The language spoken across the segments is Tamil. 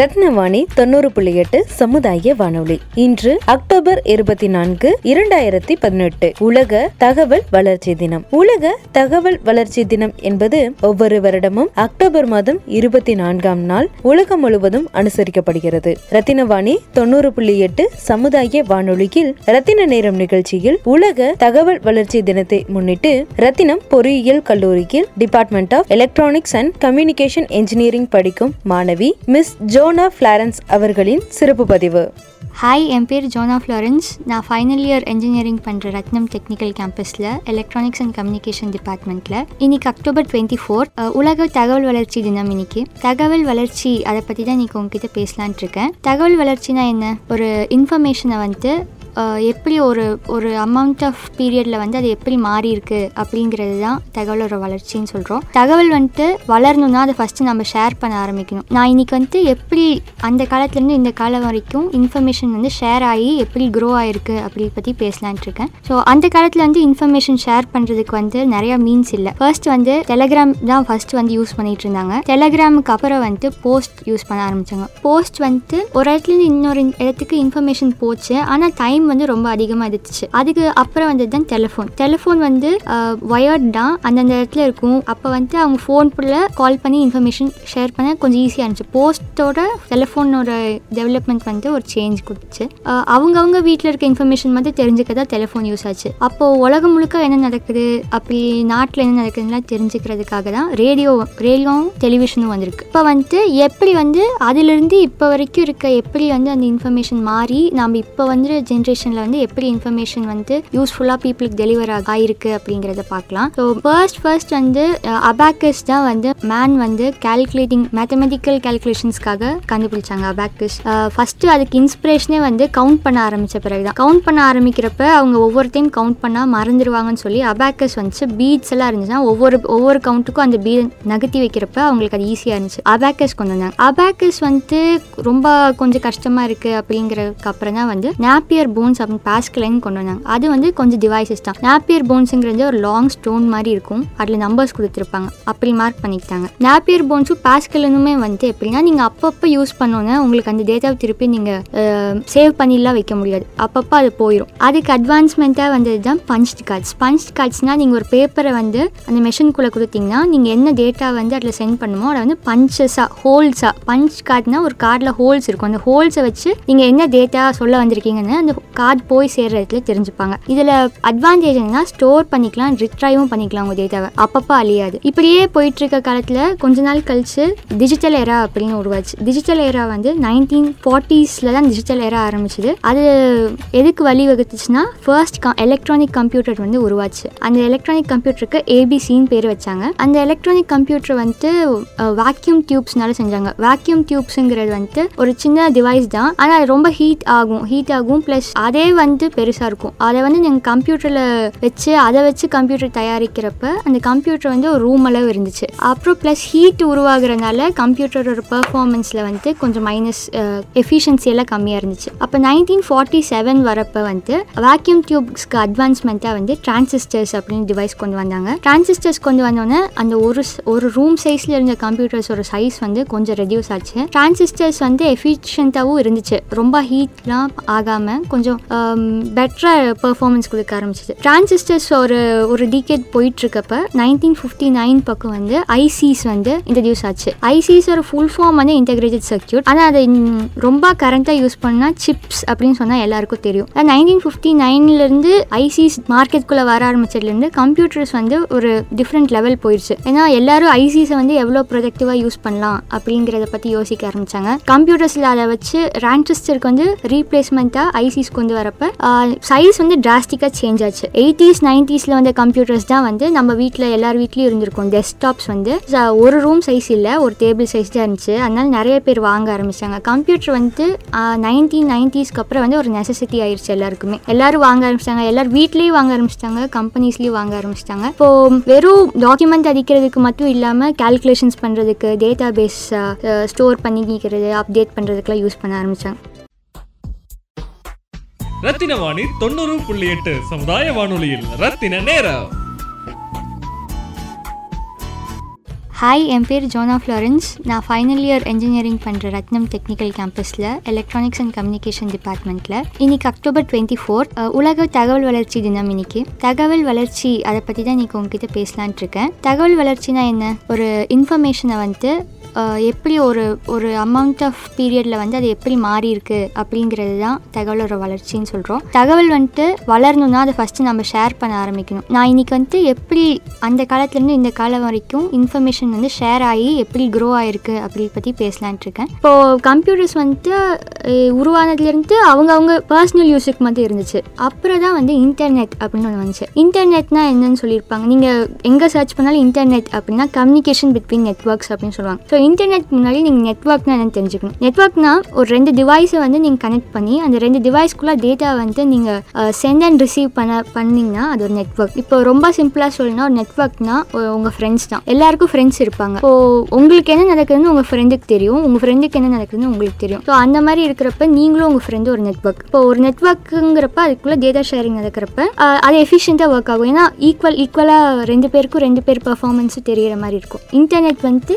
ரத்னவாணி தொண்ணூறு புள்ளி எட்டு சமுதாய வானொலி. இன்று அக்டோபர் இருபத்தி நான்கு இரண்டாயிரத்தி பதினெட்டு. உலக தகவல் வளர்ச்சி தினம். உலக தகவல் வளர்ச்சி தினம் என்பது ஒவ்வொரு வருடமும் அக்டோபர் மாதம் இருபத்தி நான்காம் நாள் உலகம் முழுவதும் அனுசரிக்கப்படுகிறது. ரத்தினவாணி தொண்ணூறு புள்ளி எட்டு சமுதாய வானொலியில் ரத்தின நேரம் நிகழ்ச்சியில் உலக தகவல் வளர்ச்சி தினத்தை முன்னிட்டு ரத்தினம் பொறியியல் கல்லூரியில் department of electronics and communication engineering படிக்கும் மாணவி மிஸ் ஜோ ஜோனா ஃப்ளாரன்ஸ் அவர்களின் சிறப்பு பதிவு. ஹாய் என் பேர் ஜோனா ஃப்ளாரன்ஸ். நான் ஃபைனல் இயர் இன்ஜினியரிங் பண்ணுற ரத்னம் டெக்னிக்கல் கேம்பஸில் எலக்ட்ரானிக்ஸ் அண்ட் கம்யூனிகேஷன் டிபார்ட்மெண்ட்டில் இன்னைக்கு அக்டோபர் டுவெண்ட்டி ஃபோர் உலக தகவல் வளர்ச்சி தினம் இன்னைக்கு. தகவல் வளர்ச்சி அதை பற்றி தான் இன்னைக்கு உங்ககிட்ட பேசலான்ட்டு இருக்கேன். தகவல் வளர்ச்சினா என்ன? ஒரு இன்ஃபர்மேஷனை வந்துட்டு எப்படி ஒரு ஒரு அமௌண்ட் ஆஃப் பீரியடில் வந்து அது எப்படி மாறி இருக்கு அப்படிங்கிறது தான் தகவலோட வளர்ச்சின்னு சொல்கிறோம் தகவல் வந்துட்டு வளரணும்னா அதை ஃபஸ்ட்டு நம்ம ஷேர் பண்ண ஆரம்பிக்கணும். நான் இன்றைக்கி வந்துட்டு எப்படி அந்த காலத்துலேருந்து இந்த காலம் வரைக்கும் இன்ஃபர்மேஷன் வந்து ஷேர் ஆகி எப்படி க்ரோ ஆகிருக்கு அப்படி பற்றி பேசலான்ட்டு இருக்கேன். ஸோ அந்த காலத்தில் வந்து இன்ஃபர்மேஷன் ஷேர் பண்ணுறதுக்கு வந்து நிறையா மீன்ஸ் இல்லை. ஃபர்ஸ்ட் வந்து டெலகிராம் தான் ஃபர்ஸ்ட் வந்து யூஸ் பண்ணிட்டு இருந்தாங்க. டெலகிராமுக்கு அப்புறம் வந்துட்டு போஸ்ட் யூஸ் பண்ண ஆரம்பித்தாங்க போஸ்ட் வந்துட்டு ஒரு இடத்துலேருந்து இன்னொரு இடத்துக்கு இன்ஃபர்மேஷன் போச்சு. ஆனால் டைம் வந்து ரொம்ப அதிகமாக இருந்துச்சு அதுக்கு அப்புறம் வந்தது தான் டெலிஃபோன் டெலிஃபோன் வந்து ஒயர்ட் தான். அந்தந்த இடத்துல இருக்கும். அப்போ வந்து அவங்க ஃபோன் ஃபோனுக்குள்ள கால் பண்ணி இன்ஃபர்மேஷன் ஷேர் பண்ண கொஞ்சம் ஈஸியாக இருந்துச்சு. போஸ்ட்டோட டெலிஃபோனோட டெவலப்மெண்ட் வந்து ஒரு சேஞ்ச் கொடுத்துச்சு. அவங்கவுங்க வீட்டில் இருக்க இன்ஃபர்மேஷன் மட்டும் தெரிஞ்சுக்க தான் டெலிஃபோன் யூஸ் ஆச்சு. அப்போது உலகம் முழுக்க என்ன நடக்குது? அப்படி நாட்டில் என்ன நடக்குதுலாம் தெரிஞ்சுக்கிறதுக்காக தான் ரேடியோ ரேடியோவும் டெலிவிஷனும் வந்திருக்கு. இப்போ வந்துட்டு எப்படி வந்து அதிலிருந்து இப்போ வரைக்கும் இருக்க எப்படி வந்து அந்த இன்ஃபர்மேஷன் மாறி நம்ம இப்போ வந்து ஜென்ரேஷன் ஜென்ரேஷனில் வந்து எப்படி இன்ஃபர்மேஷன் வந்து யூஸ்ஃபுல்லாக பீப்புளுக்கு டெலிவர் ஆகிருக்கு அப்படிங்கிறத பார்க்கலாம். ஸோ ஃபர்ஸ்ட் ஃபர்ஸ்ட் வந்து அபாக்கஸ் தான் வந்து மேன் வந்து கேல்குலேட்டிங் மேத்தமெட்டிக்கல் கேல்குலேஷன்ஸ்க்காக கண்டுபிடிச்சாங்க அபாக்கஸ் ஃபஸ்ட்டு அதுக்கு இன்ஸ்பிரேஷனே வந்து கவுண்ட் பண்ண ஆரம்பித்த பிறகு தான் கவுண்ட் பண்ண ஆரம்பிக்கிறப்ப அவங்க ஒவ்வொரு டைம் கவுண்ட் பண்ணால் மறந்துடுவாங்கன்னு சொல்லி அபாக்கஸ் வந்து பீட்ஸ் எல்லாம் இருந்துச்சுன்னா ஒவ்வொரு ஒவ்வொரு கவுண்ட்டுக்கும் அந்த பீட் நகர்த்தி வைக்கிறப்ப அவங்களுக்கு அது ஈஸியாக இருந்துச்சு. அபாக்கஸ் கொண்டு வந்தாங்க. அபாக்கஸ் வந்து ரொம்ப கொஞ்சம் கஷ்டமாக இருக்குது அப்படிங்கிறதுக்கு அப்புறம் தான் வந்து நாப்பியர் போன்ஸ் அப்படின்னு பாஸ்கலைன் கொண்டு வந்தாங்க. அது வந்து கொஞ்சம் டிவைசஸ் தான். நாப்பியர் போன்ஸுங்கிறது ஒரு லாங் ஸ்டோன் மாதிரி இருக்கும். அதில் நம்பர்ஸ் கொடுத்துருப்பாங்க. அப்படி மார்க் பண்ணிக்கிட்டாங்க. நாப்பியர் போன்ஸும் பாஸ்கலனுமே வந்து எப்படின்னா நீங்கள் அப்பப்போ யூஸ் பண்ணோன்னே உங்களுக்கு அந்த டேட்டாவை திருப்பி நீங்கள் சேவ் பண்ணிலாம் வைக்க முடியாது. அப்பப்போ அது போயிடும் அதுக்கு அட்வான்ஸ்மெண்ட்டாக வந்தது தான் பஞ்ச் கார்ட்ஸ் பஞ்ச் கார்ட்ஸ்னால் நீங்கள் ஒரு பேப்பரை வந்து அந்த மெஷின்குள்ளே கொடுத்தீங்கன்னா நீங்கள் என்ன டேட்டா வந்து அதில் சென்ட் பண்ணுமோ அதை வந்து பஞ்சஸாக ஹோல்ஸாக பஞ்ச் கார்ட்னா ஒரு கார்டில் ஹோல்ஸ் இருக்கும். அந்த ஹோல்ஸை வச்சு நீங்கள் என்ன டேட்டா சொல்ல வந்திருக்கீங்கன்னு அந்த கார்டு போய் சேர்ற இடத்துல தெரிஞ்சுப்பாங்க. இதில் அட்வான்டேஜ் என்னன்னா ஸ்டோர் பண்ணிக்கலாம் ரிட்ரைவும் பண்ணிக்கலாம் உங்கள் டேட்டாவை அப்பப்போ அழியாது. இப்படியே போயிட்டு இருக்க காலத்தில் கொஞ்ச நாள் கழிச்சு டிஜிட்டல் ஏரா அப்படின்னு உருவாச்சு. டிஜிட்டல் ஏரா வந்து நைன்டீன் ஃபார்ட்டிஸில் தான் டிஜிட்டல் ஏரா ஆரம்பிச்சது. அது எதுக்கு வழி வகுத்துச்சுன்னா ஃபர்ஸ்ட் எலக்ட்ரானிக் கம்ப்யூட்டர் வந்து உருவாச்சு. அந்த எலக்ட்ரானிக் கம்ப்யூட்டருக்கு ஏபிசின்னு பேர் வச்சாங்க. அந்த எலக்ட்ரானிக் கம்ப்யூட்டர் வந்துட்டு வாக்யூம் டியூப்ஸ்னால செஞ்சாங்க. வேக்யூம் டியூப்ஸுங்கிறது வந்துட்டு ஒரு சின்ன டிவைஸ் தான். ஆனால் அது ரொம்ப ஹீட் ஆகும். ஹீட் ஆகும் ப்ளஸ் அதே வந்து பெருசாக இருக்கும். அதை வந்து நீங்கள் கம்ப்யூட்டரில் வச்சு அதை வச்சு கம்ப்யூட்டர் தயாரிக்கிறப்ப அந்த கம்ப்யூட்டர் வந்து ஒரு ரூம் அளவு இருந்துச்சு. அப்புறம் ப்ளஸ் ஹீட் உருவாகிறனால கம்ப்யூட்டரோட பெர்ஃபார்மன்ஸில் வந்து கொஞ்சம் மைனஸ் எஃபிஷியன்சி எல்லாம் கம்மியாக இருந்துச்சு. அப்போ நைன்டீன் ஃபார்ட்டி செவன் வரப்போ வந்து வாக்யூம் டியூப்ஸ்க்கு அட்வான்ஸ்மெண்ட்டாக வந்து டிரான்சிஸ்டர்ஸ் அப்படின்னு டிவைஸ் கொண்டு வந்தாங்க. டிரான்சிஸ்டர்ஸ் கொண்டு வந்தோடனே அந்த ஒரு ஒரு ரூம் சைஸில் இருந்த கம்ப்யூட்டர்ஸோட சைஸ் வந்து கொஞ்சம் ரெடியூஸ் ஆச்சு. டிரான்சிஸ்டர்ஸ் வந்து எஃபிஷியண்ட்டாகவும் இருந்துச்சு. ரொம்ப ஹீட்லாம் ஆகாமல் கொஞ்சம் Um, பெட்டராக பெர்ஃபார்மன்ஸ் கொடுக்க ஆரம்பிச்சிது. டிரான்சிஸ்டர்ஸ் ஒரு ஒரு டிகேட் போயிட்டுருக்கப்ப நைன்டீன் ஃபிஃப்டி நைன் பக்கம் வந்து ஐசிஸ் வந்து இன்ட்ரடியூஸ் ஆச்சு. ஐசிஸ் ஒரு ஃபுல் ஃபார்ம் வந்து இன்டெகிரேட்டட் சர்க்கியூட் ஆனால் அதை ரொம்ப கரண்ட்டாக யூஸ் பண்ணால் சிப்ஸ் அப்படின்னு சொன்னால் எல்லாருக்கும் தெரியும். நைன்டீன் ஃபிஃப்டி நைன்லேருந்து ஐசிஸ் மார்க்கெட்டுக்குள்ளே வர ஆரம்பிச்சதுலேருந்து கம்ப்யூட்டர்ஸ் வந்து ஒரு டிஃப்ரெண்ட் லெவல் போயிடுச்சு ஏன்னா எல்லாரும் ஐசிஸை வந்து எவ்வளோ ப்ரொடக்டிவாக யூஸ் பண்ணலாம் அப்படிங்கிறத பற்றி யோசிக்க ஆரம்பித்தாங்க கம்ப்யூட்டர்ஸில் அதை வச்சு ரான்சிஸ்டருக்கு வந்து ரீப்ளேஸ்மெண்ட்டாக ஐசிஸ் கொண்டு வரப்ப சைஸ் வந்து டிராஸ்டிக்காக சேஞ்ச் ஆச்சு. எயிட்டிஸ் நைன்டிஸில் வந்த கம்ப்யூட்டர்ஸ் தான் வந்து நம்ம வீட்டில் எல்லார் வீட்லேயும் இருந்திருக்கும். டெஸ்க்டாப்ஸ் வந்து ச- ஒரு ரூம் சைஸ் இல்லை ஒரு டேபிள் சைஸ் தான் இருந்துச்சு. அதனால நிறைய பேர் வாங்க ஆரம்பித்தாங்க கம்ப்யூட்டர் வந்து நைன்டீன் நைன்டிஸ்க்கு அப்புறம் வந்து ஒரு நெசசிட்டி ஆயிடுச்சு எல்லாருக்குமே. எல்லாரும் வாங்க ஆரம்பிச்சிட்டாங்க எல்லாரும் வீட்லேயும் வாங்க ஆரம்பிச்சிட்டாங்க கம்பெனிஸ்லேயும் வாங்க ஆரம்பிச்சிட்டாங்க இப்போ வெறும் டாக்குமெண்ட் அடிக்கிறதுக்கு மட்டும் இல்லாமல் கால்குலேஷன்ஸ் பண்ணுறதுக்கு டேட்டா பேஸ் ஸ்டோர் பண்ணிக்கிறது அப்டேட் பண்ணுறதுக்குலாம் யூஸ் பண்ண ஆரம்பித்தாங்க ரத்தின வாணி தொண்ணூறு புள்ளி எட்டு சமுதாய வானொலியில். ரத்தின நேரம். ஹாய் என் பேர் ஜோனா ஃப்ளாரன்ஸ். நான் ஃபைனல் இயர் என்ஜினியரிங் பண்ணுற ரத்னம் டெக்னிக்கல் கேம்பஸில் எலக்ட்ரானிக்ஸ் அண்ட் கம்யூனிகேஷன் டிபார்ட்மெண்ட்டில் இன்னைக்கு அக்டோபர் டுவெண்ட்டி ஃபோர் உலக தகவல் வளர்ச்சி தினம் இன்னைக்கு. தகவல் வளர்ச்சி அதை பற்றி தான் இன்றைக்கி உங்ககிட்ட பேசலான்ட்டு இருக்கேன். தகவல் வளர்ச்சினா என்ன? ஒரு இன்ஃபர்மேஷனை வந்துட்டு எப்படி ஒரு ஒரு அமௌண்ட் ஆஃப் பீரியடில் வந்து அது எப்படி மாறி இருக்கு அப்படிங்கிறது தான் தகவலோட வளர்ச்சின்னு சொல்கிறோம் தகவல் வந்துட்டு வளரணும்னா அதை ஃபஸ்ட்டு நம்ம ஷேர் பண்ண ஆரம்பிக்கணும். நான் இன்னைக்கு வந்துட்டு எப்படி அந்த காலத்துலேருந்து இந்த காலம் வரைக்கும் இன்ஃபர்மேஷன் வந்து ஷேர் ஆகி எப்படி க்ரோ ஆகிருக்கு அப்படி பற்றி பேசலான்ட்டு இருக்கேன். இப்போது கம்ப்யூட்டர்ஸ் வந்துட்டு உருவானதுலேருந்து அவங்கவுங்க பர்சனல் யூஸுக்கு மட்டும் இருந்துச்சு. அப்புறம் தான் வந்து இன்டர்நெட் அப்படின்னு ஒன்று வந்துச்சு. இன்டர்நெட்னா என்னன்னு சொல்லியிருப்பாங்க. நீங்கள் எங்கே சர்ச் பண்ணாலும் இன்டர்நெட் அப்படின்னா கம்யூனிகேஷன் பிட்வீன் நெட்ஒர்க்ஸ் அப்படின்னு சொல்லுவாங்க. ஸோ இன்டர்நெட் முன்னாடி நீங்கள் நெட்ஒர்க்னா என்னென்னு தெரிஞ்சுக்கணும். நெட்ஒர்க்னா ஒரு ரெண்டு டிவைஸை வந்து நீங்கள் கனெக்ட் பண்ணி அந்த ரெண்டு டிவைஸ்க்குள்ளே டேட்டா வந்து நீங்கள் சென்ட் அண்ட் ரிசீவ் பண்ண பண்ணிங்கன்னா அது ஒரு நெட்ஒர்க் இப்போ ரொம்ப சிம்பிளாக சொல்லணும்னா ஒரு நெட்ஒர்க்னா உங்கள் ஃப்ரெண்ட்ஸ் தான். எல்லாருக்கும் ஃப்ரெண்ட்ஸ் இருப்பாங்க. ஸோ உங்களுக்கு என்ன நடக்குதுன்னு உங்கள் ஃப்ரெண்டுக்கு தெரியும். உங்கள் ஃப்ரெண்டுக்கு என்ன நடக்குதுன்னு உங்களுக்கு தெரியும். ஸோ அந்த மாதிரி இருக்கிறப்ப நீங்களும் உங்கள் ஃப்ரெண்டு ஒரு நெட்ஒர்க் இப்போ ஒரு நெட்ஒர்க்குங்கிறப்ப அதுக்குள்ளே டேட்டா ஷேரிங் நடக்கிறப்ப அது எஃபிஷியண்ட்டாக ஒர்க் ஆகும். ஏன்னா ஈக்குவல் ஈக்குவலாக ரெண்டு பேருக்கும் ரெண்டு பேர் பர்ஃபார்மன்ஸும் தெரியிற மாதிரி இருக்கும். இன்டர்நெட் வந்து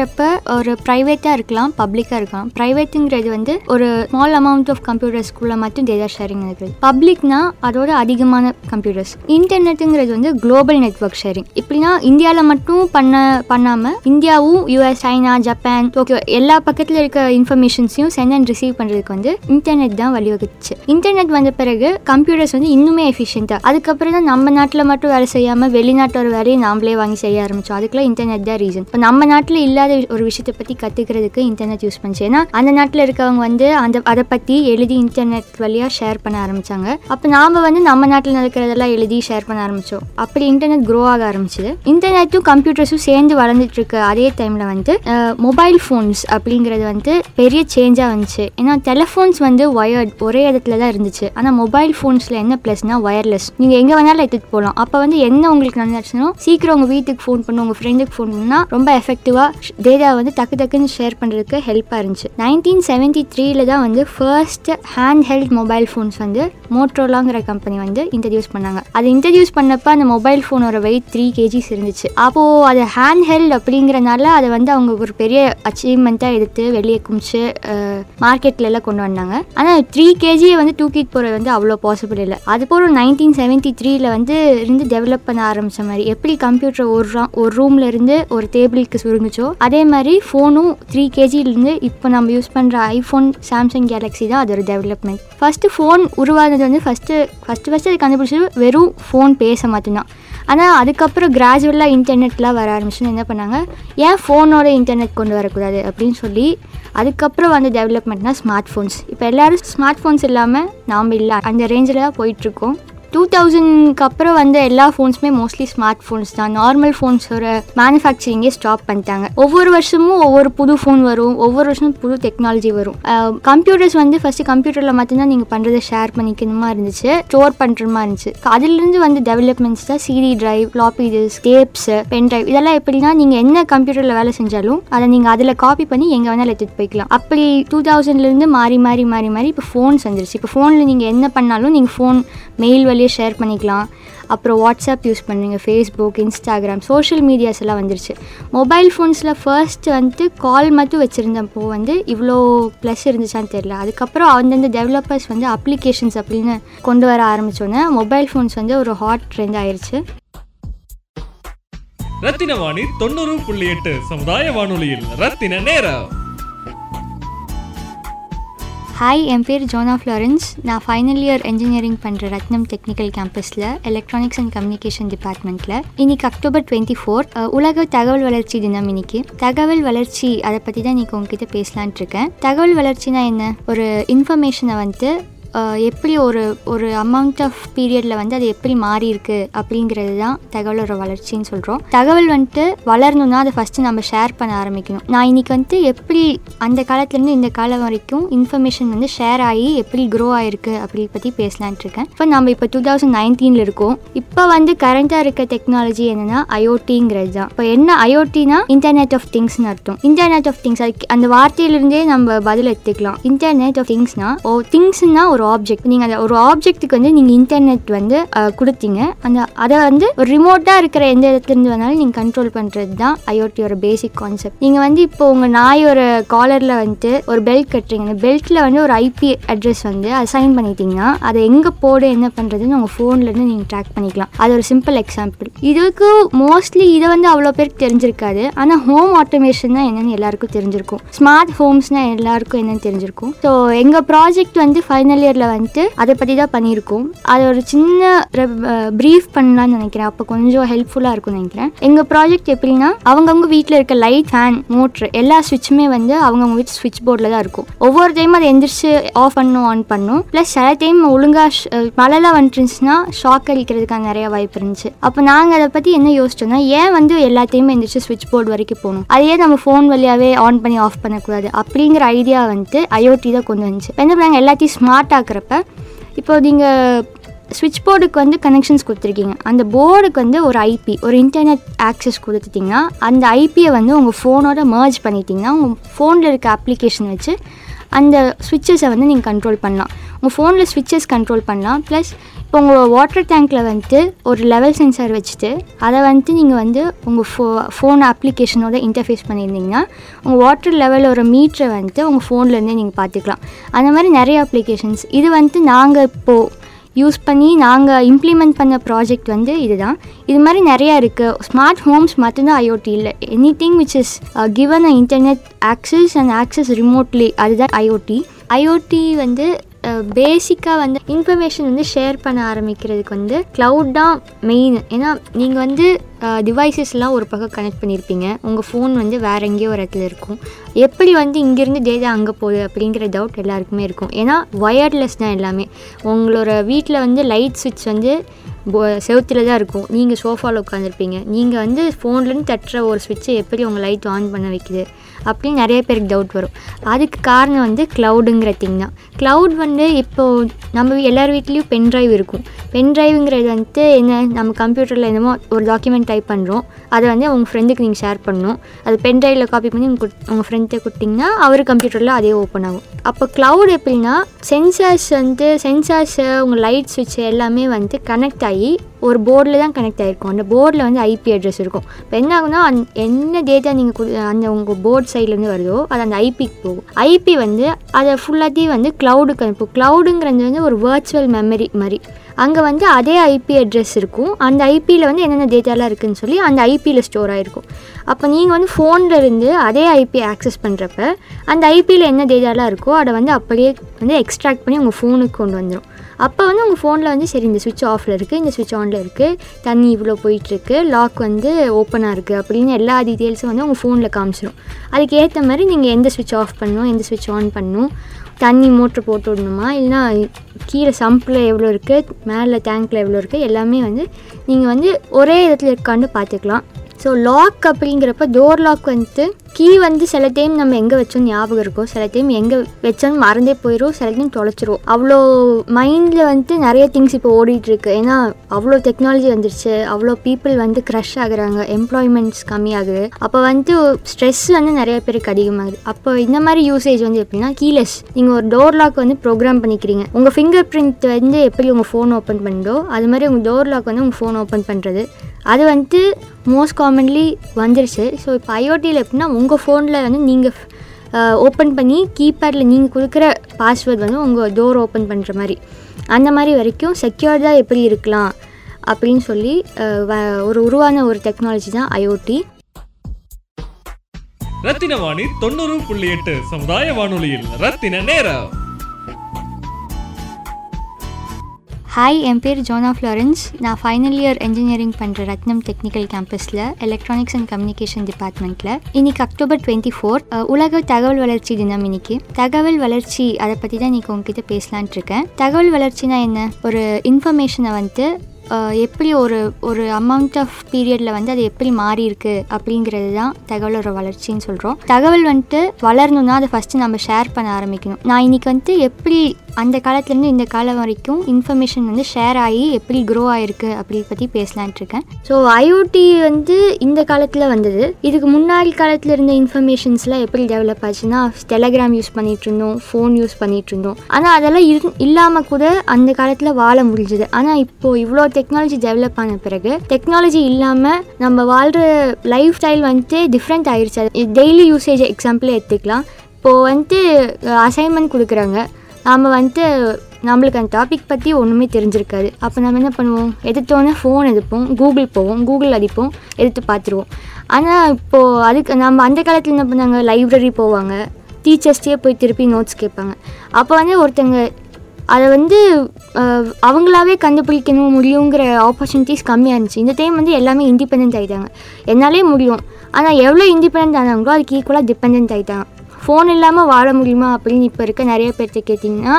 நெட்ஒர்க்குங்கிறப்ப ஒரு ப்ரைவேட்டாக இருக்கலாம் பப்ளிக்காக இருக்கலாம். ப்ரைவேட்டுங்கிறது வந்து ஒரு ஸ்மால் அமௌண்ட் ஆஃப் கம்ப்யூட்டர்ஸ்க்குள்ளே மட்டும் டேட்டா ஷேரிங் இருக்குது. பப்ளிக்னா அதோட அதிகமான கம்ப்யூட்டர்ஸ் இன்டர்நெட்டுங்கிறது வந்து குளோபல் நெட்ஒர்க் ஷேரிங் இப்படின்னா இந்தியாவில் மட்டும் பண்ண பண்ணாமல் இந்தியாவும் யூஎஸ் சைனா ஜப்பான் டோக்கியோ எல்லா பக்கத்தில் இருக்க இன்ஃபர்மேஷன்ஸையும் சென்ட் அண்ட் ரிசீவ் பண்ணுறதுக்கு வந்து இன்டர்நெட் தான் வழிவகுச்சு. இன்டர்நெட் வந்த பிறகு கம்ப்யூட்டர்ஸ் வந்து இன்னுமே எஃபிஷியண்ட்டாக அதுக்கப்புறம் தான் நம்ம நாட்டில் மட்டும் வேலை செய்யாமல் வெளிநாட்டோட வேலையை நாமளே வாங்கி செய்ய ஆரம்பித்தோம் அதுக்கெல்லாம் இன்டர்நெட் தான் ரீசன் இப்போ நம்ம நாட்டில் இல்லாத ஒரு விஷயத்தை பற்றி கற்றுக்கிறதுக்கு இன்டர்நெட் யூஸ் பண்ணுச்சு ஏன்னா அந்த நாட்டில் இருக்கவங்க வந்து அந்த அதை பற்றி எழுதி இன்டர்நெட் வழியாக ஷேர் பண்ண ஆரம்பித்தாங்க அப்போ நாம் வந்து நம்ம நாட்டில் நடக்கிறதெல்லாம் எழுதி ஷேர் பண்ண ஆரம்பித்தோம் அப்படி இன்டர்நெட் க்ரோ ஆக ஆரம்பிச்சது. இன்டர்நெட்டும் கம்ப்யூட்டர்ஸும் சேர்ந்து வளர்ந்துட்டு இருக்க அதே டைமில் வந்து மொபைல் ஃபோன்ஸ் அப்படிங்கிறது வந்து பெரிய சேஞ்சாக வந்துச்சு. ஏன்னா டெலிஃபோன்ஸ் வந்து ஒயர்ட் ஒரே இடத்துல தான் இருந்துச்சு. ஆனால் மொபைல் ஃபோன்ஸில் என்ன ப்ளஸ்னா ஒயர்லெஸ் நீங்கள் எங்கே வேணாலும் எடுத்துகிட்டு போகலாம் அப்போ வந்து என்ன உங்களுக்கு நடந்துச்சுன்னா சீக்கிரம் உங்கள் வீட்டுக்கு ஃபோன் பண்ணு உங்கள் ஃப்ரெண்டுக்கு ஃபோன் பண்ணால் ரொம்ப எஃபெக்டிவாக டேட்டா வந்து டக்கு டக்குன்னு ஷேர் பண்ணுறதுக்கு ஹெல்ப்பாக இருந்துச்சு. நைன்டீன் செவன்ட்டி த்ரீல தான் வந்து first hand held mobile phones வந்து மோட்ரோலாங்கிற கம்பெனி வந்து இன்ட்ரடியூஸ் பண்ணாங்க. அது இன்ட்ரடியூஸ் பண்ணப்ப அந்த மொபைல் ஃபோனோட வெயிட் த்ரீ கேஜிஸ் இருந்துச்சு. அப்போது அது ஹேண்ட் ஹெல்ட் அப்படிங்கிறனால அதை வந்து அவங்க ஒரு பெரிய அச்சீவ்மெண்ட்டாக எடுத்து வெளியே குமிச்சு மார்க்கெட்டில் எல்லாம் கொண்டு வந்தாங்க. ஆனால் த்ரீ கேஜியை வந்து தூக்கிட்டு போகிறது வந்து அவ்வளோ பாசிபிள் இல்லை. அது போல நைன்டீன் செவன்ட்டி த்ரீல வந்து இருந்து டெவலப் பண்ண ஆரம்பிச்ச மாதிரி எப்படி கம்ப்யூட்டர் ஒரு ஒரு ரூம்ல இருந்து ஒரு டேபிளுக்கு சுருங்குச்சோ அதே மாதிரி ஃபோனும் த்ரீ கேஜிலேருந்து இப்போ நம்ம யூஸ் பண்ணுற ஐஃபோன் சாம்சங் கேலக்ஸி தான் அதோட டெவலப்மெண்ட் ஃபஸ்ட்டு ஃபோன் உருவானது வந்து ஃபஸ்ட்டு ஃபஸ்ட்டு ஃபஸ்ட்டு அது கண்டுபிடிச்சது வெறும் ஃபோன் பேச மட்டும்தான். ஆனால் அதுக்கப்புறம் கிராஜுவலாக இன்டர்நெட்லாம் வர ஆரம்பிச்சுன்னு என்ன பண்ணாங்க? ஏன் ஃபோனோட இன்டர்நெட் கொண்டு வரக்கூடாது அப்படின்னு சொல்லி அதுக்கப்புறம் வந்து டெவலப்மெண்ட்னா ஸ்மார்ட் ஃபோன்ஸ் இப்போ எல்லாரும் ஸ்மார்ட் ஃபோன்ஸ் இல்லாமல் நாம் இல்லை. அந்த ரேஞ்சில் தான் போயிட்டுருக்கோம் டூ தௌசண்ட்க்கு அப்புறம் வந்த எல்லா ஃபோன்ஸுமே மோஸ்ட்லி ஸ்மார்ட் ஃபோன்ஸ் தான் நார்மல் ஃபோன்ஸோட மேனுஃபேக்சரிங்கே ஸ்டாப் பண்ணிட்டாங்க. ஒவ்வொரு வருஷமும் ஒவ்வொரு புது ஃபோன் வரும். ஒவ்வொரு வருஷமும் புது டெக்னாலஜி வரும். கம்ப்யூட்டர்ஸ் வந்து ஃபஸ்ட்டு கம்ப்யூட்டரில் மட்டும்தான் நீங்கள் பண்ணுறதை ஷேர் பண்ணிக்கணுமா இருந்துச்சு. ஸ்டோர் பண்ணுற மாதிரி இருந்துச்சு. அதுலேருந்து வந்து டெவலப்மெண்ட்ஸ் தான் CD drive floppy disk tapes pen drive இதெல்லாம் எப்படின்னா நீங்கள் என்ன கம்ப்யூட்டரில் வேலை செஞ்சாலும் அதை நீங்கள் அதில் காப்பி பண்ணி எங்கே வேணாலும் எடுத்துகிட்டு போய்க்கலாம். அப்படி டூ தௌசண்ட்லேருந்து மாறி மாறி மாறி மாறி இப்போ ஃபோன்ஸ் வந்துருச்சு. இப்போ ஃபோனில் நீங்கள் என்ன பண்ணாலும் நீங்கள் ஃபோன் மெயில் வழியாக ஷேர் பண்ணிக்கலாம். அப்புறம் வாட்ஸ்அப் யூஸ் பண்ணுவீங்க ஃபேஸ்புக் இன்ஸ்டாகிராம் சோஷியல் மீடியாஸ் எல்லாம் வந்துருச்சு. மொபைல் ஃபோன்ஸில் ஃபர்ஸ்ட் வந்துட்டு கால் மட்டும் வச்சுருந்தப்போ வந்து இவ்வளோ ப்ளஸ் இருந்துச்சான்னு தெரியல. அதுக்கப்புறம் அந்தந்த டெவலப்பர்ஸ் வந்து அப்ளிகேஷன்ஸ் அப்படின்னு கொண்டு வர ஆரம்பித்தோன்னே மொபைல் ஃபோன்ஸ் வந்து ஒரு ஹாட் ட்ரெண்ட் ஆயிடுச்சு ரத்தின வாணி தொண்ணூறு புள்ளி எட்டு சமுதாய வானொலியில் ரத்தின நேரம். ஹாய் என் பேர் ஜோனா ஃப்ளாரன்ஸ். நான் ஃபைனல் இயர் என்ஜினியரிங் பண்ணுற ரத்னம் டெக்னிக்கல் கேம்பஸில் எலக்ட்ரானிக்ஸ் அண்ட் கம்யூனிகேஷன் டிபார்ட்மெண்ட்டில் இன்னைக்கு அக்டோபர் டுவெண்ட்டி ஃபோர் உலக தகவல் வளர்ச்சி தினம் இன்னைக்கு. தகவல் வளர்ச்சி அதை பற்றி தான் இன்னைக்கு உங்ககிட்ட பேசலான்ட்டு இருக்கேன். தகவல் வளர்ச்சினா என்ன? ஒரு இன்ஃபர்மேஷனை வந்துட்டு எப்படி ஒரு ஒரு அமௌண்ட் ஆஃப் பீரியடில் வந்து அது எப்படி மாறி இருக்கு அப்படிங்கிறது தான் தகவலோட வளர்ச்சின்னு சொல்கிறோம் தகவல் வந்துட்டு வளரணும்னா அதை ஃபஸ்ட்டு நம்ம ஷேர் பண்ண ஆரம்பிக்கணும். நான் இன்றைக்கி வந்துட்டு எப்படி அந்த காலத்துலேருந்து இந்த காலம் வரைக்கும் இன்ஃபர்மேஷன் வந்து ஷேர் ஆகி எப்படி க்ரோ ஆகிருக்கு அப்படி பற்றி பேசலான்ட்டு இருக்கேன். இப்போ நம்ம இப்போ டூ தௌசண்ட் நைன்டீனில் இருக்கோம். இப்போ வந்து கரண்ட்டாக இருக்க டெக்னாலஜி என்னென்னா ஐஓடிங்கிறது தான். இப்போ என்ன ஐஓடினா இன்டர்நெட் ஆஃப் திங்ஸ்னு அர்த்தம். இன்டர்நெட் ஆஃப் திங்ஸ் அதுக்கு அந்த வார்த்தையிலிருந்தே நம்ம பதில் எடுத்துக்கலாம். இன்டர்நெட் ஆஃப் திங்ஸ்னா ஓ திங்ஸ்னா ஒரு ஒரு ஆப்ஜெக்ட் நீங்கள் அந்த ஒரு ஆப்ஜெக்ட்டுக்கு வந்து நீங்கள் இன்டர்நெட் வந்து கொடுத்தீங்க. அந்த அதை வந்து ஒரு ரிமோட்டாக இருக்கிற எந்த இடத்துலேருந்து வேணாலும் நீங்கள் கண்ட்ரோல் பண்ணுறது தான் ஐஓடியோட பேசிக் கான்செப்ட் நீங்கள் வந்து இப்போ உங்கள் நாயோட காலரில் வந்துட்டு ஒரு பெல்ட் கட்டுறீங்க. அந்த பெல்ட்டில் வந்து ஒரு ஐபி அட்ரஸ் வந்து அசைன் பண்ணிட்டீங்கன்னா அதை எங்கே போடு என்ன பண்ணுறதுன்னு உங்கள் ஃபோன்லேருந்து நீங்கள் ட்ராக் பண்ணிக்கலாம். அது ஒரு சிம்பிள் எக்ஸாம்பிள் இதுக்கு மோஸ்ட்லி இதை வந்து அவ்வளோ பேருக்கு தெரிஞ்சிருக்காது. ஆனால் ஹோம் ஆட்டோமேஷன் தான் என்னென்னு எல்லாருக்கும் தெரிஞ்சிருக்கும். ஸ்மார்ட் ஹோம்ஸ்னால் எல்லாருக்கும் என்னென்னு தெரிஞ்சிருக்கும். ஸோ எங்கள் ப்ராஜெக்ட் வந்து ஃபைனல் இயரில் வந்துட்டு அதை பற்றி தான் பண்ணியிருக்கோம். அது ஒரு சின்ன ப்ரீஃப் பண்ணலாம்னு நினைக்கிறேன். அப்போ கொஞ்சம் ஹெல்ப்ஃபுல்லாக இருக்கும்னு நினைக்கிறேன். எங்கள் ப்ராஜெக்ட் எப்படின்னா அவங்கவுங்க வீட்டில் இருக்க லைட் ஃபேன் மோட்ரு எல்லா சுவிட்சுமே வந்து அவங்கவுங்க வீட்டு சுவிட்ச் போர்டில் தான் இருக்கும். ஒவ்வொரு டைம் அதை எந்திரிச்சு ஆஃப் பண்ணும் ஆன் பண்ணும். ப்ளஸ் சில டைம் ஒழுங்காக மழைலாம் வந்துருந்துச்சுன்னா ஷாக் அடிக்கிறதுக்கான நிறைய வாய்ப்பு இருந்துச்சு. அப்போ நாங்கள் அதை பற்றி என்ன யோசிச்சோம்னா ஏன் வந்து எல்லாத்தையுமே எந்திரிச்சு சுவிட்ச் போர்டு வரைக்கும் போகணும்? அதையே நம்ம ஃபோன் வழியாகவே ஆன் பண்ணி ஆஃப் பண்ணக்கூடாது. அப்படிங்கிற ஐடியா வந்துட்டு ஐஓடி தான் கொண்டு வந்துச்சு. என்ன பண்ணாங்க? எல்லாத்தையும் ஸ்மார்ட் ஆக்குறப்ப இப்போ நீங்கள் ஸ்விட்ச் போர்டுக்கு வந்து கனெக்ஷன்ஸ் கொடுத்துருக்கீங்க. அந்த போர்டுக்கு வந்து ஒரு ஐபி ஒரு இன்டர்நெட் ஆக்சஸ் கொடுத்துட்டிங்கன்னா அந்த ஐபியை வந்து உங்கள் ஃபோனோட மர்ஜ் பண்ணிட்டீங்கன்னா உங்கள் ஃபோனில் இருக்க அப்ளிகேஷன் வச்சு அந்த ஸ்விட்சஸை வந்து நீங்கள் கண்ட்ரோல் பண்ணலாம். உங்கள் ஃபோனில் சுவிட்சஸ் கண்ட்ரோல் பண்ணலாம். ப்ளஸ் இப்போ உங்கள் வாட்டர் டேங்க்கில் வந்துட்டு ஒரு லெவல் சென்சார் வச்சுட்டு அதை வந்துட்டு நீங்கள் வந்து உங்கள் ஃபோ ஃபோன் அப்ளிகேஷனோட இன்டர்ஃபேஸ் பண்ணியிருந்தீங்கன்னா உங்கள் வாட்டர் லெவலோட மீட்டரை வந்துட்டு உங்கள் ஃபோன்லேருந்தே நீங்கள் பார்த்துக்கலாம். அந்த மாதிரி நிறைய அப்ளிகேஷன்ஸ் இது வந்துட்டு நாங்கள் இப்போது யூஸ் பண்ணி நாங்கள் இம்ப்ளிமெண்ட் பண்ண ப்ராஜெக்ட் வந்து இதுதான். இது மாதிரி நிறையா இருக்குது ஸ்மார்ட் ஹோம்ஸ் மட்டும்தான் ஐஓடி இல்லை. Any thing which is given a internet access and access remotely அதுதான் ஐஓடி ஐஓடி வந்து பேசிக்காக வந்து இன்ஃபர்மேஷன் வந்து ஷேர் பண்ண ஆரம்பிக்கிறதுக்கு வந்து க்ளவுட் தான் மெயின் ஏன்னா நீங்கள் வந்து டிவைசஸ்லாம் ஒரு பக்கம் கனெக்ட் பண்ணியிருப்பீங்க உங்கள் ஃபோன் வந்து வேறு எங்கேயோ ஒரு இடத்துல இருக்கும். எப்படி வந்து இங்கேருந்து டேட்டா அங்கே போகுது அப்படிங்கிற டவுட் எல்லாருக்குமே இருக்கும். ஏன்னா ஒயர்லெஸ் தான் எல்லாமே. உங்களோட வீட்டில் வந்து லைட் சுவிட்ச் வந்து செவுத்தில் தான் இருக்கும் நீங்கள் சோஃபாவில் உட்காந்துருப்பீங்க நீங்கள் வந்து ஃபோன்லேருந்து தட்டுற ஒரு சுவிட்சை எப்படி உங்கள் லைட் ஆன் பண்ண வைக்குது அப்படின்னு நிறைய பேருக்கு டவுட் வரும். அதுக்கு காரணம் வந்து க்ளவுடுங்கிற திங் தான். க்ளவுட் வந்து இப்போது நம்ம எல்லார் வீட்லேயும் பென் ட்ரைவ் இருக்கும். பென் ட்ரைவுங்கிறது வந்துட்டு என்ன நம்ம கம்ப்யூட்டரில் என்னமோ ஒரு டாக்குமெண்ட் டைப் பண்ணுறோம் அதை வந்து உங்கள் ஃப்ரெண்டுக்கு நீங்கள் ஷேர் பண்ணணும். அது பென்ட்ரைவில் காப்பி பண்ணி உங்கள் உங்கள் ஃப்ரெண்ட்டை கொடுத்தீங்கன்னா அவர் கம்ப்யூட்டரில் அதே ஓப்பன் ஆகும். அப்போ க்ளவுட் எப்படின்னா சென்சார்ஸ் வந்து சென்சார்ஸு உங்கள் லைட் சுவிட்ச் எல்லாமே வந்து கனெக்ட் ஆகி ஒரு போர்டில் தான் கனெக்ட் ஆகிருக்கும் அந்த போர்டில் வந்து ஐபி அட்ரஸ் இருக்கும். இப்போ என்ன ஆகுனா அந் என்ன டேட்டா நீங்கள் கொடு அந்த உங்கள் போர்ட் சைட்லேருந்து வருதோ அது அந்த ஐபிக்கு போகும். ஐபி வந்து அதை ஃபுல்லாத்தையும் வந்து க்ளவுடுக்கு அனுப்பும் க்ளவுடுங்கிறது வந்து ஒரு வர்ச்சுவல் மெமரி மாதிரி. அங்கே வந்து அதே ஐபி அட்ரஸ் இருக்கும். அந்த ஐபியில் வந்து என்னென்ன டேட்டாலாம் இருக்குதுன்னு சொல்லி அந்த ஐபியில் ஸ்டோர் ஆகிருக்கும் அப்போ நீங்கள் வந்து ஃபோனில் இருந்து அதே ஐபி ஆக்சஸ் பண்ணுறப்ப அந்த ஐபியில் என்ன டேட்டாலாம் இருக்கோ அதை வந்து அப்படியே வந்து எக்ஸ்ட்ராக்ட் பண்ணி உங்கள் ஃபோனுக்கு கொண்டு வந்துடும் அப்போ வந்து உங்கள் ஃபோனில் வந்து சரி இந்த சுவிட்ச் ஆஃபில் இருக்குது இந்த சுவிட்ச் ஆனில் இருக்குது தண்ணி இவ்வளோ போயிட்டுருக்கு லாக் வந்து ஓப்பனாக இருக்குது அப்படின்னு எல்லா டீட்டெயில்ஸும் வந்து உங்கள் ஃபோனில் காமிச்சிடும் அதுக்கு ஏற்ற மாதிரி நீங்கள் எந்த சுவிட்ச் ஆஃப் பண்ணணும் எந்த சுவிட்ச் ஆன் பண்ணணும் தண்ணி மோட்ரு போட்டு விடணுமா இல்லைனா கீழே சம்பில் எவ்வளோ இருக்குது மேலே டேங்க்கில் எவ்வளோ இருக்குது எல்லாமே வந்து நீங்கள் வந்து ஒரே இடத்துல இருக்கான்னு பார்த்துக்கலாம் ஸோ லாக் அப்படிங்கிறப்ப டோர் லாக் வந்துட்டு கீ வந்து சில டைம் நம்ம எங்கே வச்சோம் ஞாபகம் இருக்கும் சில டைம் எங்கே வச்சோன்னு மறந்தே போயிடும் சில டைம் தொலைச்சிரும் அவ்வளோ மைண்டில் வந்துட்டு நிறைய திங்ஸ் இப்போ ஓடிட்டுருக்கு ஏன்னா அவ்வளோ டெக்னாலஜி வந்துருச்சு. அவ்வளோ பீப்புள் வந்து க்ரஷ் ஆகுறாங்க. எம்ப்ளாய்மெண்ட்ஸ் கம்மியாகுது. அப்போ வந்துட்டு ஸ்ட்ரெஸ் வந்து நிறைய பேருக்கு அதிகமாகுது. அப்போ இந்த மாதிரி யூசேஜ் வந்து எப்படின்னா கீலெஸ் நீங்கள் ஒரு டோர் லாக் வந்து ப்ரோக்ராம் பண்ணிக்கிறீங்க. உங்கள் ஃபிங்கர் பிரிண்ட் வந்து எப்படி உங்கள் ஃபோன் ஓப்பன் பண்ணுதோ அது மாதிரி உங்கள் டோர் லாக் வந்து உங்கள் ஃபோன் ஓப்பன் பண்ணுறது அது வந்துட்டு மோஸ்ட் காமன்லி வந்துருச்சு. ஸோ இப்போ ஐஓடியில் எப்படின்னா உங்கள் ஃபோனில் வந்து நீங்கள் ஓப்பன் பண்ணி கீபேடில் நீங்கள் கொடுக்குற பாஸ்வேர்ட் வந்து உங்கள் டோர் ஓப்பன் பண்ணுற மாதிரி. அந்த மாதிரி வரைக்கும் செக்யூர்டாக எப்படி இருக்கலாம் அப்படின்னு சொல்லி வ- ஒரு உருவான ஒரு டெக்னாலஜி தான் ஐஓடி ரத்தின வாணி தொண்ணூறு புள்ளி எட்டு சமுதாய வானொலியில் ரத்தின நேரம். ஹாய் என் பேர் ஜோனா ஃப்ளாரன்ஸ் நான் ஃபைனல் இயர் இன்ஜினியரிங் பண்ணுற ரத்னம் டெக்னிக்கல் கேம்பஸில் எலக்ட்ரானிக்ஸ் அண்ட் கம்யூனிகேஷன் டிபார்ட்மெண்ட்டில் இன்னைக்கு அக்டோபர் டுவெண்ட்டி ஃபோர் உலக தகவல் வளர்ச்சி தினம் இன்னைக்கு. தகவல் வளர்ச்சி அதை பற்றி தான் இன்னைக்கு உங்ககிட்ட பேசலான் இருக்கேன். தகவல் வளர்ச்சினா என்ன? ஒரு இன்ஃபர்மேஷனை வந்துட்டு எப்படி ஒரு ஒரு அமௌண்ட் ஆஃப் பீரியடில் வந்து அது எப்படி மாறி இருக்கு அப்படிங்கிறது தான் தகவலோட வளர்ச்சின்னு சொல்கிறோம் தகவல் வந்துட்டு வளரணும்னா அதை ஃபஸ்ட்டு நம்ம ஷேர் பண்ண ஆரம்பிக்கணும். நான் இன்றைக்கி வந்துட்டு எப்படி அந்த காலத்துலேருந்து இந்த காலம் வரைக்கும் இன்ஃபர்மேஷன் வந்து ஷேர் ஆகி எப்படி க்ரோ ஆகிருக்கு அப்படி பற்றி பேசலான்ட்டு இருக்கேன். ஸோ ஐஓடி வந்து இந்த காலத்தில் வந்தது. இதுக்கு முன்னாடி காலத்தில் இருந்த இன்ஃபர்மேஷன்ஸ்லாம் எப்படி டெவலப் ஆச்சுன்னா டெலகிராம் யூஸ் பண்ணிகிட்டு இருந்தோம் ஃபோன் யூஸ் பண்ணிகிட்டு இருந்தோம். ஆனால் அதெல்லாம் இரு இல்லாமல் கூட அந்த காலத்தில் வாழ முடிஞ்சது. ஆனால் இப்போது இவ்வளோ டெக்னாலஜி டெவலப் ஆன பிறகு டெக்னாலஜி இல்லாமல் நம்ம வாழ்கிற லைஃப் ஸ்டைல் வந்துட்டு டிஃப்ரெண்ட் ஆயிடுச்சு டெய்லி யூசேஜ் எக்ஸாம்பிள் எடுத்துக்கலாம். இப்போது வந்துட்டு அசைன்மெண்ட் கொடுக்குறாங்க. நாம் வந்துட்டு நம்மளுக்கு அந்த டாபிக் பற்றி ஒன்றுமே தெரிஞ்சிருக்காது. அப்போ நம்ம என்ன பண்ணுவோம்? எடுத்தோன்னே ஃபோன் எடுப்போம் கூகுள் போவோம் கூகுள் அடிப்போம் எடுத்து பார்த்துருவோம். ஆனால் இப்போது அதுக்கு நம்ம அந்த காலத்தில் என்ன பண்ணாங்க? லைப்ரரி போவாங்க. டீச்சர்ஸ்டே போய் திருப்பி நோட்ஸ் கேட்பாங்க. அப்போ வந்து ஒருத்தங்க அதை வந்து அவங்களாவே கண்டுபிடிக்கணும் முடியுங்கிற ஆப்பர்ச்சுனிட்டிஸ் கம்மியாக இருந்துச்சு. இந்த டைம் வந்து எல்லாமே இண்டிபெண்ட் ஆகிட்டாங்க என்னாலே முடியும். ஆனால் எவ்வளோ இண்டிபெண்ட் ஆனாங்களோ அதுக்கு ஈக்குவலாக டிபெண்ட் ஆகிட்டாங்க ஃபோன் இல்லாமல் வாழ முடியுமா அப்படின்னு இப்போ இருக்க நிறைய பேர்த்த கேட்டிங்கன்னா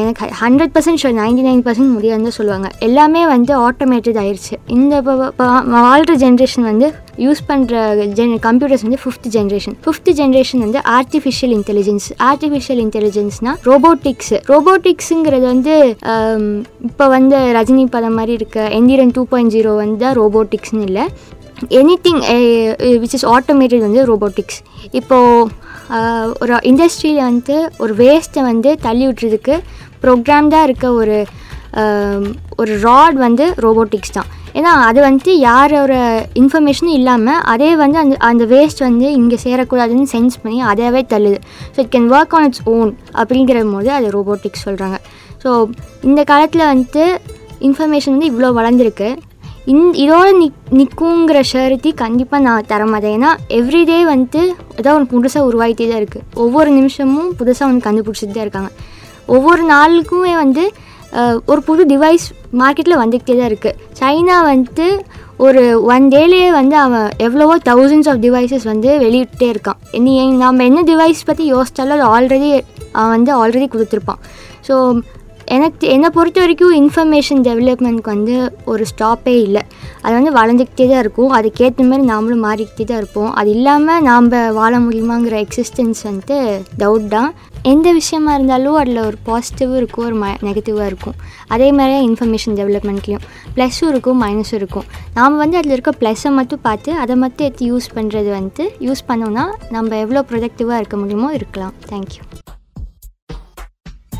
எனக்கு hundred percent sure ninety nine percent முடியாதுன்னு சொல்லுவாங்க. எல்லாமே வந்து ஆட்டோமேட்டட் ஆயிடுச்சு இந்த இப்போ வாழ்கிற ஜென்ரேஷன் வந்து யூஸ் பண்ணுற ஜென் கம்ப்யூட்டர்ஸ் வந்து ஃபிஃப்த் ஜென்ரேஷன் ஃபிஃப்த் ஜென்ரேஷன் வந்து ஆர்டிஃபிஷியல் இன்டெலிஜென்ஸ் ஆர்டிஃபிஷியல் இன்டெலிஜென்ஸ்னா ரோபோட்டிக்ஸ் ரோபோட்டிக்ஸுங்கிறது வந்து இப்போ வந்து ரஜினி படம் மாதிரி இருக்க எந்திரன் டூ பாயிண்ட் ஜீரோ வந்து தான் ரோபோட்டிக்ஸ்னு இல்லை. Any thing which is automated வந்து ரோபோட்டிக்ஸ் இப்போது ஒரு இண்டஸ்ட்ரியில் வந்து ஒரு வேஸ்ட்டை வந்து தள்ளி விட்டுறதுக்கு ப்ரோக்ராம்டாக இருக்க ஒரு ஒரு ராட் வந்து ரோபோட்டிக்ஸ் தான். ஏன்னா அது வந்துட்டு யாரோட இன்ஃபர்மேஷனும் இல்லாமல் அதே வந்து அந்த அந்த வேஸ்ட் வந்து இங்கே சேரக்கூடாதுன்னு சென்ஸ் பண்ணி அதையவே தள்ளுது. So it can work on its own அப்படிங்கிற போது அது ரோபோட்டிக்ஸ் சொல்கிறாங்க ஸோ இந்த காலத்தில் வந்துட்டு இன்ஃபர்மேஷன் வந்து இவ்வளோ வளர்ந்துருக்கு. இந் இதோட நிக் நிற்குங்கிற ஷேரிட்டி கண்டிப்பாக நான் தர மாட்டேன். ஏன்னா எவ்ரிடே வந்துட்டு ஏதோ ஒன்று புதுசாக உருவாகிட்டே தான் இருக்குது ஒவ்வொரு நிமிஷமும் புதுசாக ஒன்று கண்டுபிடிச்சிட்டு தான் இருக்காங்க. ஒவ்வொரு நாளுக்குமே வந்து ஒரு புது டிவைஸ் மார்க்கெட்டில் வந்துக்கிட்டே தான் இருக்குது சைனா வந்துட்டு ஒரு ஒன் டேலேயே வந்து அவன் எவ்வளவோ தௌசண்ட்ஸ் ஆஃப் டிவைசஸ் வந்து வெளியிட்டே இருக்கான். நீ நம்ம என்ன டிவைஸ் பற்றி யோசித்தாலும் அது ஆல்ரெடி அவன் வந்து ஆல்ரெடி கொடுத்துருப்பான். ஸோ எனக்கு என்னை பொறுத்த வரைக்கும் இன்ஃபர்மேஷன் டெவலப்மெண்ட்க்கு வந்து ஒரு ஸ்டாப்பே இல்லை. அது வந்து வளர்ந்துக்கிட்டே தான் இருக்கும். அதுக்கேற்ற மாதிரி நாமளும் மாறிக்கிட்டே தான் இருப்போம். அது இல்லாமல் நாம் வாழ முடியுமாங்கிற எக்ஸிஸ்டன்ஸ் வந்துட்டு டவுட் தான். எந்த விஷயமா இருந்தாலும் அதில் ஒரு பாசிட்டிவும் இருக்கும் ஒரு ம நெகட்டிவாக இருக்கும். அதே மாதிரியே இன்ஃபர்மேஷன் டெவலப்மெண்ட்லேயும் ப்ளஸ்ஸும் இருக்கும் மைனஸும் இருக்கும். நாம் வந்து அதில் இருக்க ப்ளஸ்ஸை மட்டும் பார்த்து அதை மட்டும் எடுத்து யூஸ் பண்ணுறது வந்துட்டு யூஸ் பண்ணோன்னா நம்ம எவ்வளோ ப்ரொடக்டிவாக இருக்க முடியுமோ இருக்கலாம். தேங்க்யூ